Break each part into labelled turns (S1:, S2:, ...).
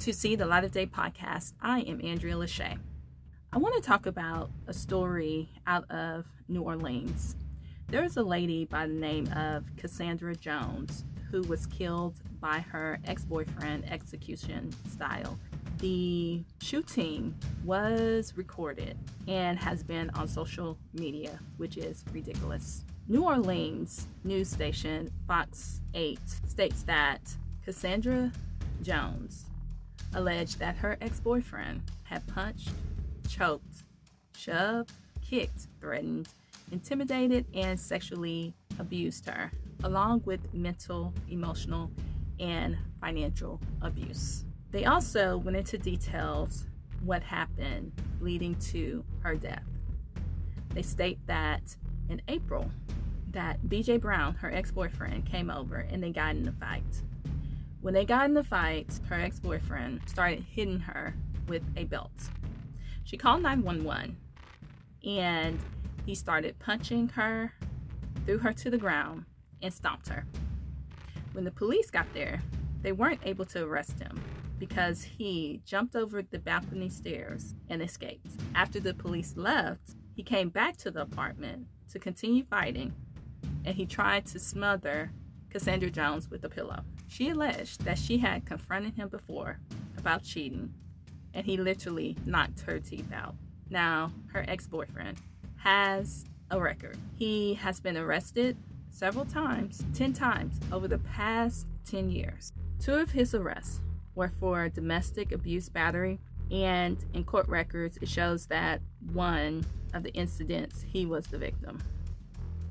S1: to See the Light of Day podcast. I am Andrea Lachey. I want to talk about a story out of New Orleans. There is a lady by the name of Cassandra Jones who was killed by her ex boyfriend execution style. The shooting was recorded and has been on social media, which is ridiculous. New Orleans news station Fox 8 states that Cassandra Jones alleged that her ex boyfriend had punched, choked, shoved, kicked, threatened, intimidated, and sexually abused her, along with mental, emotional, and financial abuse. They also went into details what happened leading to her death. They state that in April, that BJ Brown, her ex-boyfriend, came over and they got in a fight. When they got in the fight, her ex boyfriend started hitting her with a belt. She called 911 and he started punching her, threw her to the ground, and stomped her. When the police got there, they weren't able to arrest him because he jumped over the balcony stairs and escaped. After the police left, he came back to the apartment to continue fighting and he tried to smother Cassandra Jones with a pillow. She alleged that she had confronted him before about cheating, and he literally knocked her teeth out. Now, her ex boyfriend has a record. He has been arrested several times, 10 times, over the past 10 years. Two of his arrests were for domestic abuse battery, and in court records, it shows that one of the incidents he was the victim.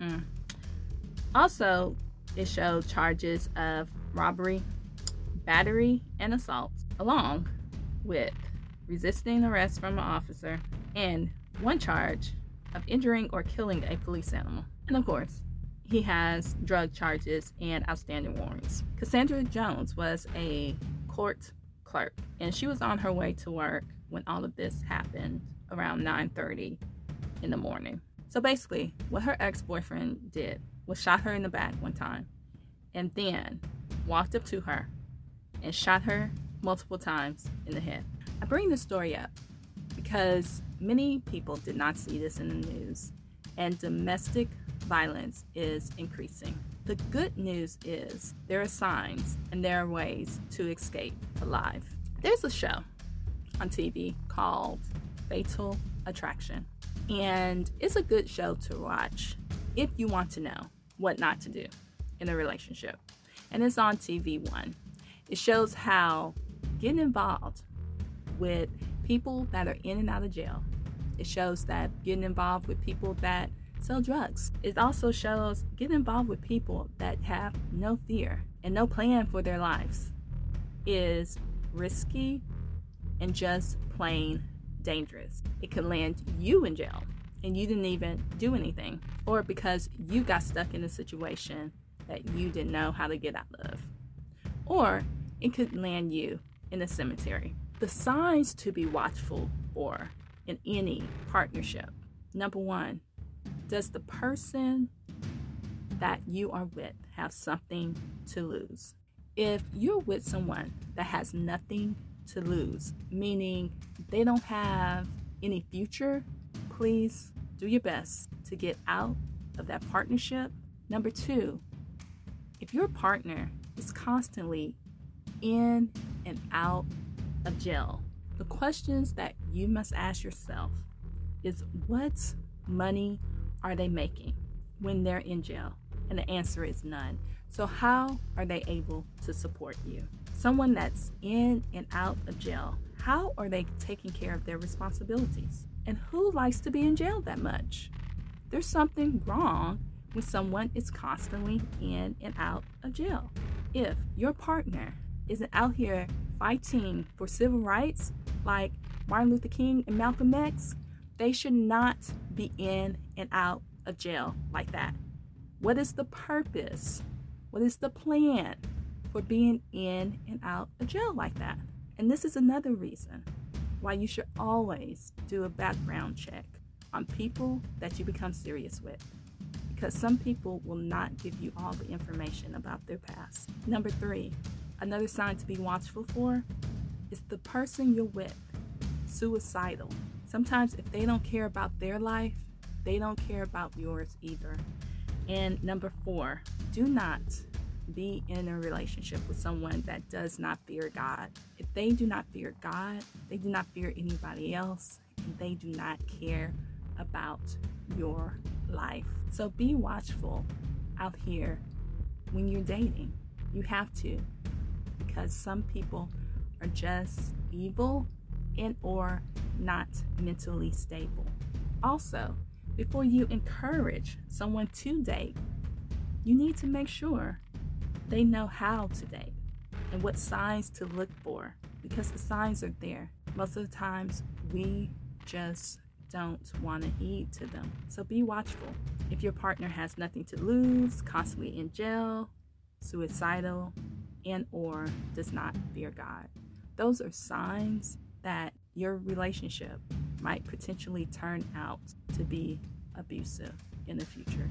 S1: Mm. Also, it showed charges of robbery, battery, and assault, along with resisting arrest from an officer and one charge of injuring or killing a police animal. And of course, he has drug charges and outstanding warrants. Cassandra Jones was a court clerk and she was on her way to work when all of this happened around 9:30 in the morning. So basically, what her ex-boyfriend did was shot her in the back one time and then walked up to her and shot her multiple times in the head. I bring this story up because many people did not see this in the news, and domestic violence is increasing. The good news is there are signs and there are ways to escape alive. There's a show on TV called Fatal Attraction, and it's a good show to watch if you want to know what not to do in a relationship. And it's on TV One. It shows how getting involved with people that are in and out of jail. It shows that getting involved with people that sell drugs. It also shows getting involved with people that have no fear and no plan for their lives is risky and just plain dangerous. It can land you in jail and you didn't even do anything, or because you got stuck in a situation that you didn't know how to get out of. Or it could land you in a cemetery. The signs to be watchful for in any partnership. Number one, does the person that you are with have something to lose? If you're with someone that has nothing to lose, meaning they don't have any future, please do your best to get out of that partnership. Number two, if your partner is constantly in and out of jail, the questions that you must ask yourself is what money are they making when they're in jail? And the answer is none. So, how are they able to support you? Someone that's in and out of jail, how are they taking care of their responsibilities? And who likes to be in jail that much? There's something wrong when someone is constantly in and out of jail. If your partner isn't out here fighting for civil rights like Martin Luther King and Malcolm X, they should not be in and out of jail like that. What is the purpose? What is the plan for being in and out of jail like that? And this is another reason why you should always do a background check on people that you become serious with because some people will not give you all the information about their past. Number three, another sign to be watchful for Is the person you're with suicidal? Sometimes, if they don't care about their life, they don't care about yours either. And number four, do not be in a relationship with someone that does not fear God. If they do not fear God, they do not fear anybody else, and they do not care about your life. So be watchful out here when you're dating. You have to because some people are just evil and or not mentally stable. Also, before you encourage someone to date, you need to make sure they know how to date and what signs to look for because the signs are there. Most of the times, we just don't want to heed to them. So be watchful. If your partner has nothing to lose, constantly in jail, suicidal, and or does not fear God. Those are signs that your relationship might potentially turn out to be abusive in the future.